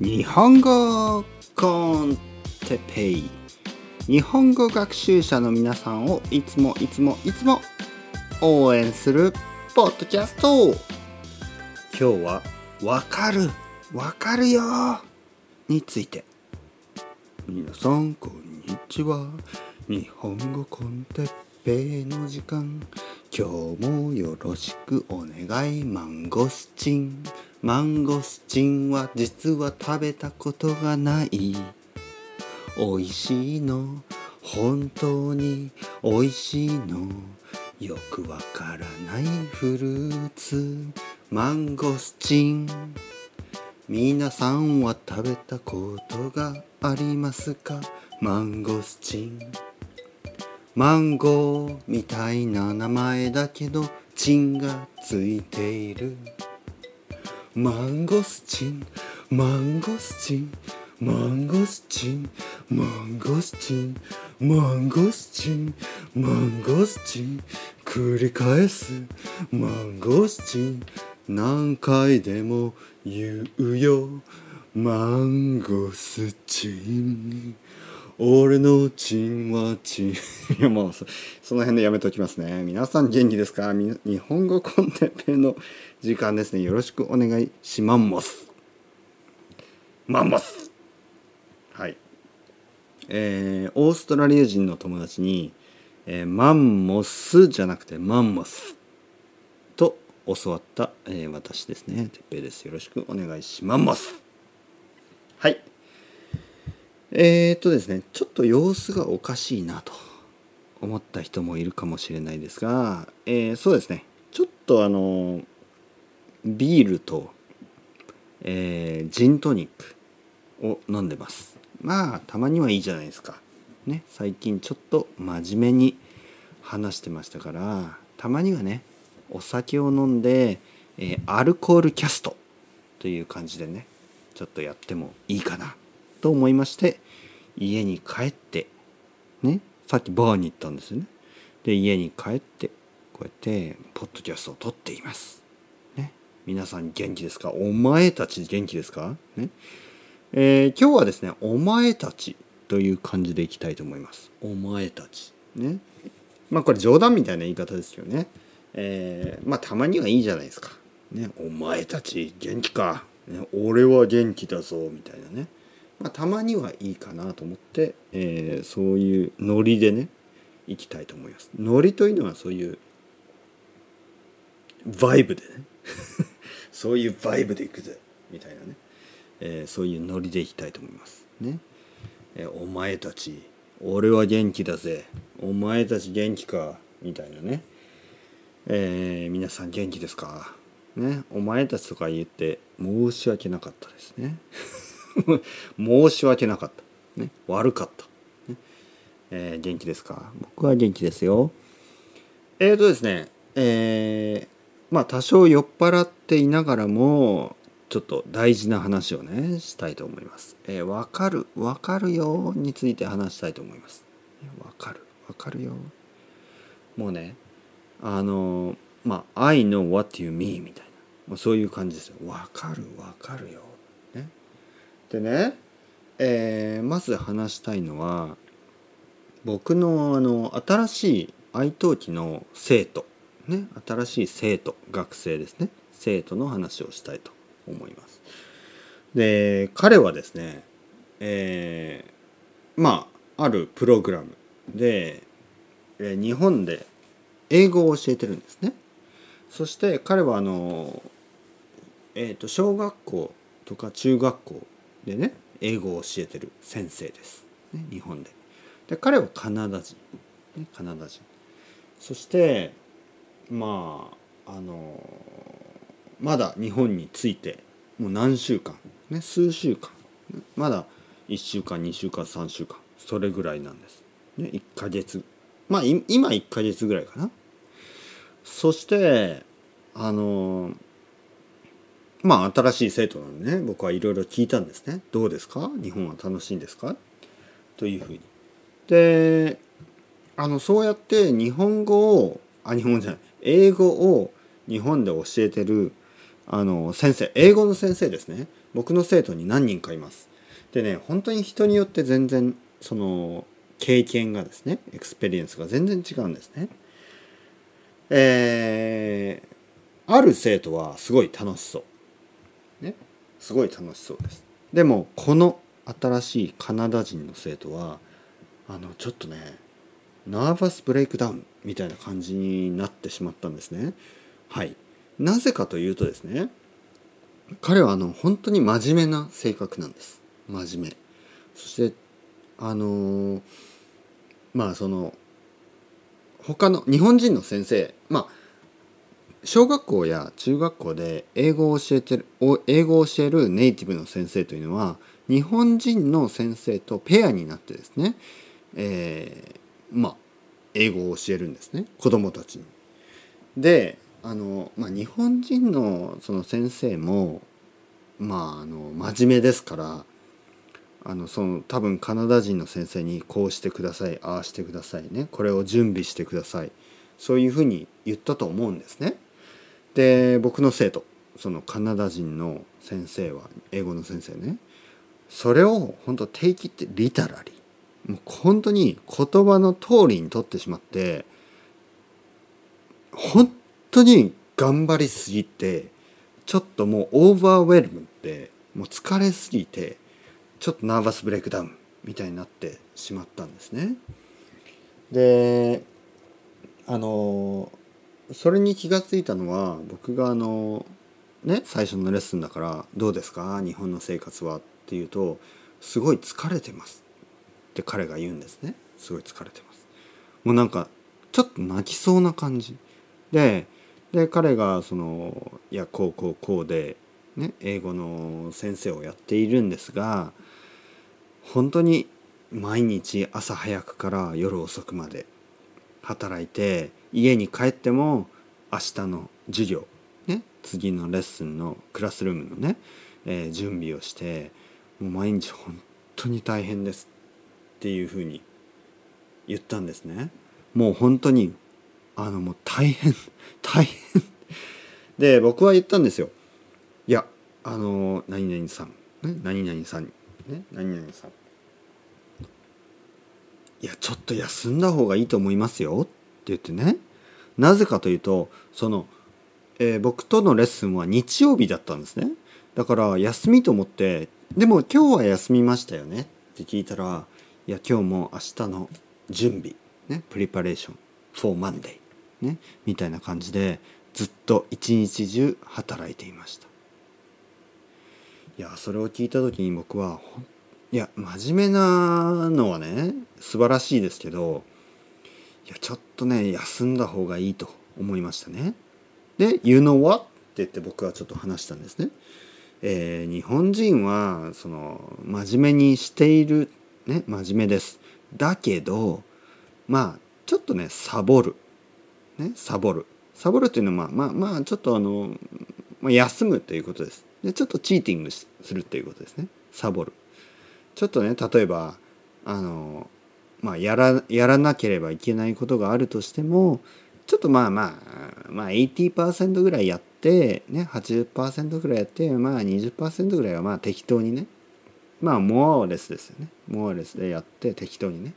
日本語コンテペイ。日本語学習者の皆さんをいつもいつもいつも応援するポッドキャスト。今日は「わかるわかるよ」について。皆さんこんにちは。日本語コンテペイの時間。今日もよろしくお願いマンゴスチン。マンゴスチンは実は食べたことがない。美味しいの。本当に美味しいの。よくわからないフルーツ。マンゴスチン。皆さんは食べたことがありますか？マンゴスチン。マンゴーみたいな名前だけどチンがついている。マンゴスチンマンゴスチンマンゴスチンマンゴスチンマンゴスチンマンゴスチン繰り返すマンゴスチン何回でも言うよ。マンゴスチン。俺のチンはチン。いやもうそその辺でやめときますね。皆さん元気ですか？日本語コンテンペの時間ですね。よろしくお願いしマンモス。マンモスはい。えー、オーストラリア人の友達に、えー、マンモスじゃなくてマンモスと教わった、えー私ですね。てっぺいです。よろしくお願いします。はい。えー、っとですねちょっと様子がおかしいなと思った人もいるかもしれないですが、えーそうですね。ちょっとあのビールと、えージントニックを飲んでます。まあたまにはいいじゃないですか。ね最近ちょっと真面目に話してましたからたまにはねお酒を飲んで、えアルコールキャストという感じでねちょっとやってもいいかな。と思いまして家に帰ってねさっきバーに行ったんですよね。で家に帰ってこうやってポッドキャストを撮っています。ね。皆さん元気ですか？お前たち元気ですか？ね。えー今日はですねお前たちという感じでいきたいと思います。お前たち。ね。まあこれ冗談みたいな言い方ですよね。えーまあたまにはいいじゃないですか。ね。お前たち元気か、ね、俺は元気だぞみたいなねまあ、たまにはいいかなと思って、えーそういうノリでね行きたいと思います。ノリというのはそういうバイブでね。そういうバイブで行くぜみたいなね、えーそういうノリで行きたいと思います。ね、えーお前たち俺は元気だぜ。お前たち元気かみたいなね、えー皆さん元気ですか？ね。お前たちとか言って申し訳なかったですね。申し訳なかった、ね、悪かった、ねえー元気ですか？僕は元気ですよえーとですねえーまあ多少酔っ払っていながらもちょっと大事な話をねしたいと思います。えー、わかるわかるよについて話したいと思います。わかるわかるよ。もうねあのまあ「I know what you mean」みたいなもうそういう感じですよ。わかるわかるよ。でね、えーまず話したいのは僕のあの新しい愛登記の生徒ね新しい生徒学生ですね生徒の話をしたいと思います。で彼はですねえーまああるプログラムで、えー日本で英語を教えてるんですね。そして彼はあの、えー、と小学校とか中学校でね英語を教えてる先生です、ね、日本で。で彼はカナダ人、ね、カナダ人。そしてまああのまだ日本に着いてもう何週間、ね、数週間まだ1週間2週間3週間それぐらいなんです。ね、1ヶ月まあ今1ヶ月ぐらいかな。そしてあのまあ新しい生徒なんでね僕はいろいろ聞いたんですね「どうですか？日本は楽しいんですか?」というふうに。であのそうやって日本語をあ日本じゃない。英語を日本で教えてるあの先生英語の先生ですね。僕の生徒に何人かいます。でね本当に人によって全然その経験がですね experience が全然違うんですね。えー、ある生徒はすごい楽しそう。ね。すごい楽しそうです。でもこの新しいカナダ人の生徒はあのちょっとねナーバスブレイクダウンみたいな感じになってしまったんですね。はい。なぜかというとですね彼はあの本当に真面目な性格なんです。真面目。そしてあのー、まあその他の日本人の先生まあ小学校や中学校で英語を教えてる英語を教えるネイティブの先生というのは日本人の先生とペアになってですね、えー、まあ英語を教えるんですね子供たちに。であの、まあ、日本人のその先生もまああの真面目ですからあのその多分カナダ人の先生にこうしてくださいああしてくださいねこれを準備してくださいそういうふうに言ったと思うんですね。で僕の生徒そのカナダ人の先生は英語の先生ねそれを本当定期ってリタラリーもう本当に言葉の通りにとってしまって本当に頑張りすぎてちょっともうオーバーウェルムってもう疲れすぎてちょっとナーバスブレイクダウンみたいになってしまったんですね。であのそれに気が付いたのは僕があのね最初のレッスンだから「どうですか？日本の生活は」って言うと「すごい疲れてます」って彼が言うんですね。すごい疲れてます。もうなんかちょっと泣きそうな感じ。でで彼がそのいやこうこうこうで、ね、英語の先生をやっているんですが本当に毎日朝早くから夜遅くまで働いて家に帰っても明日の授業、ね、次のレッスンのクラスルームのね、えー、準備をしてもう毎日本当に大変ですっていうふうに言ったんですね。もう本当にあのもう大変 大変。で僕は言ったんですよ。いやあの何々さん、ね、何々さんね何々さん。いやちょっと休んだ方がいいと思いますよ言ってね。なぜかというとその、えー、僕とのレッスンは日曜日だったんですね。だから休みと思ってでも今日は休みましたよね。って聞いたらいや今日も明日の準備ねプリパレーション for Monday ねみたいな感じでずっと一日中働いていました。いやそれを聞いた時に僕はいや真面目なのはね素晴らしいですけどいやちょっとね休んだ方がいいと思いましたね。で「You know what?」って言って僕はちょっと話したんですね。えー、日本人はその真面目にしているね真面目です。だけどまあちょっとねサボる。ね、サボる。サボるっていうのはまあまあまあちょっとあの、まあ、休むということです。でちょっとチーティングするっていうことですね。サボる。ちょっとね例えばあのまあやらやらなければいけないことがあるとしてもちょっとまあまあまあ80%ぐらいやってね80%ぐらいやってまあ20%ぐらいはまあ適当にねまあモアレスですよね。モアレスでやって適当にね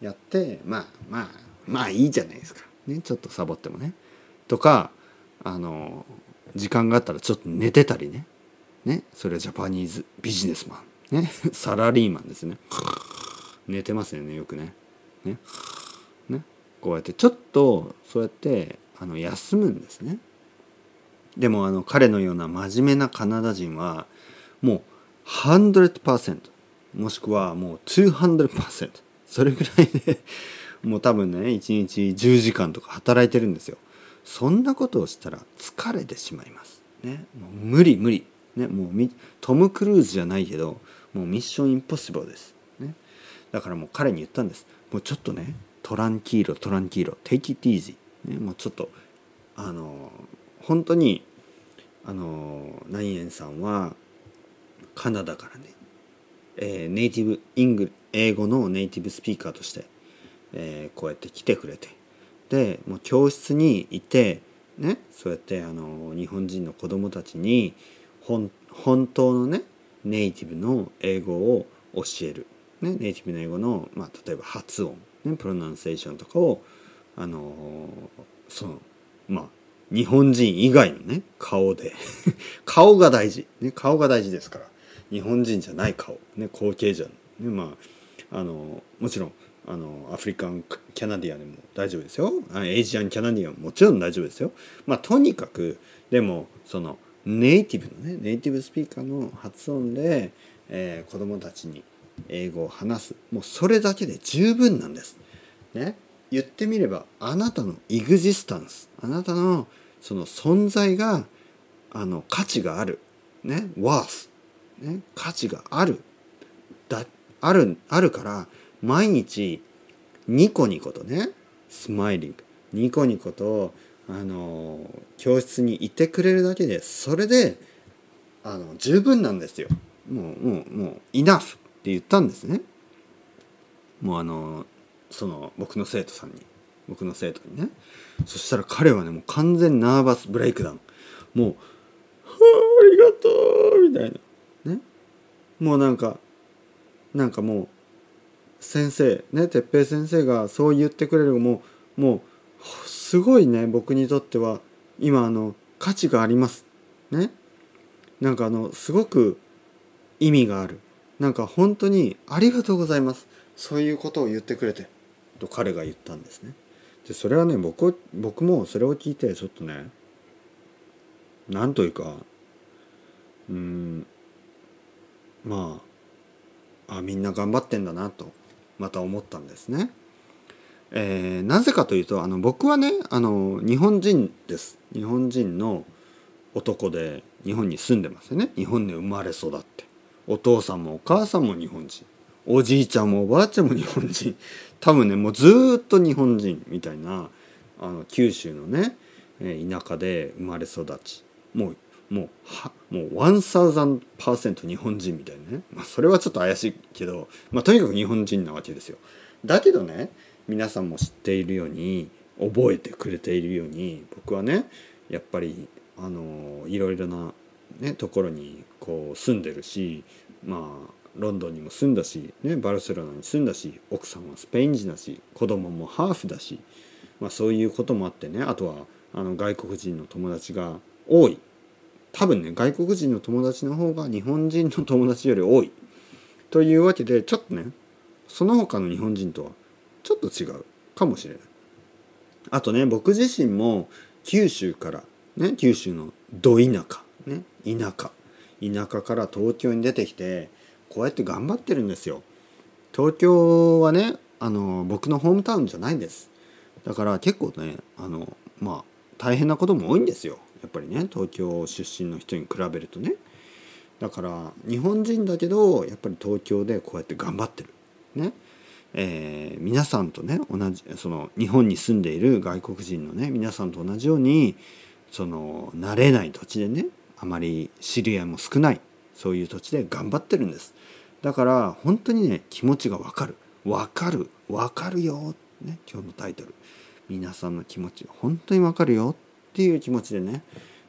やってまあまあまあいいじゃないですか。ね、ちょっとサボってもね。とかあの時間があったらちょっと寝てたりね。ねそれはジャパニーズビジネスマン。ねサラリーマンですね。寝てますよねよくね。ね。ね。こうやってちょっとそうやってあの休むんですね。でもあの彼のような真面目なカナダ人はもう100%もしくはもう200%それぐらいで もう多分ね1日10時間とか働いてるんですよ。そんなことをしたら疲れてしまいます。ね。もう無理無理。ね。もうトム・クルーズじゃないけどもうミッションインポッシブルです、だからもう彼に言ったんです。もうちょっとねトランキーロトランキーロ take it easy、ね、もうちょっとあの本当にあのナイエンさんはカナダからね、えー、ネイティブイング英語のネイティブスピーカーとしてえー、こうやって来てくれて。でもう教室にいてねそうやってあの日本人の子供たちに本本当のねネイティブの英語を教える、ね、ネイティブの英語の、まあ、例えば発音、ね、 pronunciation とかをあのそのまあ日本人以外のね顔で 顔が大事、ね、顔が大事ですから日本人じゃない顔、ね、後継者、ね、まああのもちろんあの African Canadian でも大丈夫ですよ。 Asian Canadian ももちろん大丈夫ですよ。まあとにかくでもそのネイティブのねネイティブスピーカーの発音で、えー、子供たちに英語を話す。もうそれだけで十分なんです。ね。言ってみればあなたのイグジスタンスあなたのその存在があの価値がある。ね。worth ね。価値がある。だあるあるから毎日ニコニコとねスマイリングニコニコとあの教室にいてくれるだけでそれであの十分なんですよ。もうもうもうイナフって言ったんですね。もうあのその僕の生徒さんに。僕の生徒にね。そしたら彼はねもう完全ナーバスブレイクダウン。もう「はあありがとう」みたいな。ね。もうなんかなんかもう先生ね哲平先生がそう言ってくれる。もうもうすごいね僕にとっては今あの価値があります。ね。なんかあのすごく意味がある。なんか本当にありがとうございます。そういうことを言ってくれてと彼が言ったんですね。でそれはね僕僕もそれを聞いてちょっとねなんというかうんまああみんな頑張ってんだなとまた思ったんですね。えー、なぜかというとあの僕はねあの日本人です。日本人の男で日本に住んでますよね。日本で生まれ育って。お父さんもお母さんも日本人。おじいちゃんもおばあちゃんも日本人。多分ねもうずっと日本人みたいなあの九州のね田舎で生まれ育ち。もうもうはもう1000%日本人みたいなね、まあ、それはちょっと怪しいけど、まあ、とにかく日本人なわけですよ。だけどね皆さんも知っているように覚えてくれているように僕はねやっぱりあのいろいろな、ね、ところにこう住んでるしまあロンドンにも住んだし、ね、バルセロナに住んだし奥さんはスペイン人だし子供もハーフだし、まあ、そういうこともあってねあとはあの外国人の友達が多い。多分ね外国人の友達の方が日本人の友達より多い。というわけでちょっとねその他の日本人とはちょっと違う。かもしれない。あとね僕自身も九州からね九州のど田舎ね田舎。田舎から東京に出てきてこうやって頑張ってるんですよ。東京はねあの僕のホームタウンじゃないんです。だから結構ねあのまあ大変なことも多いんですよ。やっぱりね東京出身の人に比べるとね。だから日本人だけどやっぱり東京でこうやって頑張ってる。ね。えー、皆さんとね同じその日本に住んでいる外国人のね皆さんと同じようにその慣れない土地でねあまり知り合いも少ないそういう土地で頑張ってるんです。だから本当にね気持ちがわかる。わかる。わかるよ、ね、今日のタイトル。皆さんの気持ち本当にわかるよ。っていう気持ちでね、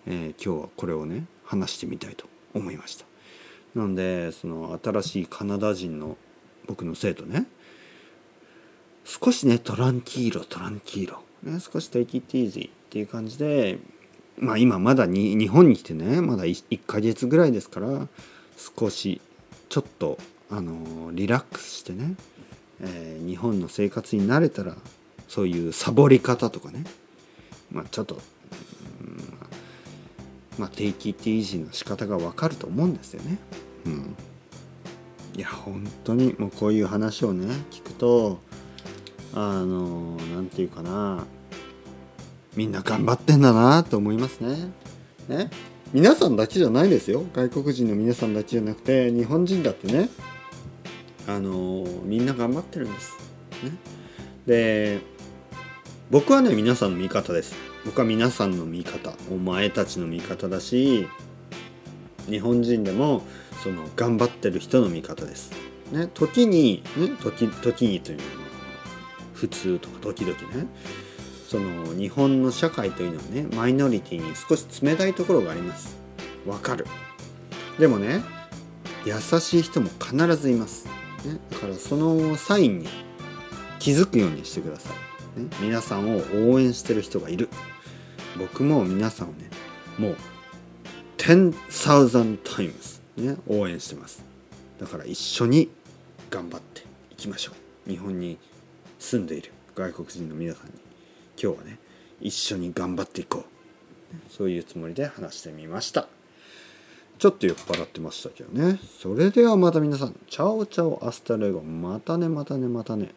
えー、今日はこれをね話してみたいと思いました。なのでその新しいカナダ人の僕の生徒ね少しねトランキーロトランキーロ、ね、少しテイキッティージーっていう感じでまあ今まだに日本に来てねまだ 1, 1ヶ月ぐらいですから少しちょっとあのリラックスしてね、えー、日本の生活に慣れたらそういうサボり方とかね。まあちょっとまあ、テイキティージーの仕方が分かると思うんですよね。うん、いや本当にもうこういう話をね聞くとあの何て言うかな。みんな頑張ってんだなと思いますね。ね皆さんだけじゃないですよ外国人の皆さんだけじゃなくて日本人だってねあのみんな頑張ってるんです。ね、で僕はね皆さんの味方です。僕は皆さんの味方お前たちの味方だし日本人でもその頑張ってる人の味方です。ね、時に、ね、時時にというのは普通とか時々ねその日本の社会というのはねマイノリティに少し冷たいところがあります。わかる。でもね優しい人も必ずいます、ね、だからそのサインに気づくようにしてください、ね、皆さんを応援してる人がいる。僕も皆さんをねもう10,000 times、ね、応援してます。だから一緒に頑張っていきましょう。日本に住んでいる外国人の皆さんに。今日はね一緒に頑張っていこう。そういうつもりで話してみました。ちょっと酔っ払ってましたけどね。それではまた皆さん。チャオチャオ hasta luego。またねまたねまたね。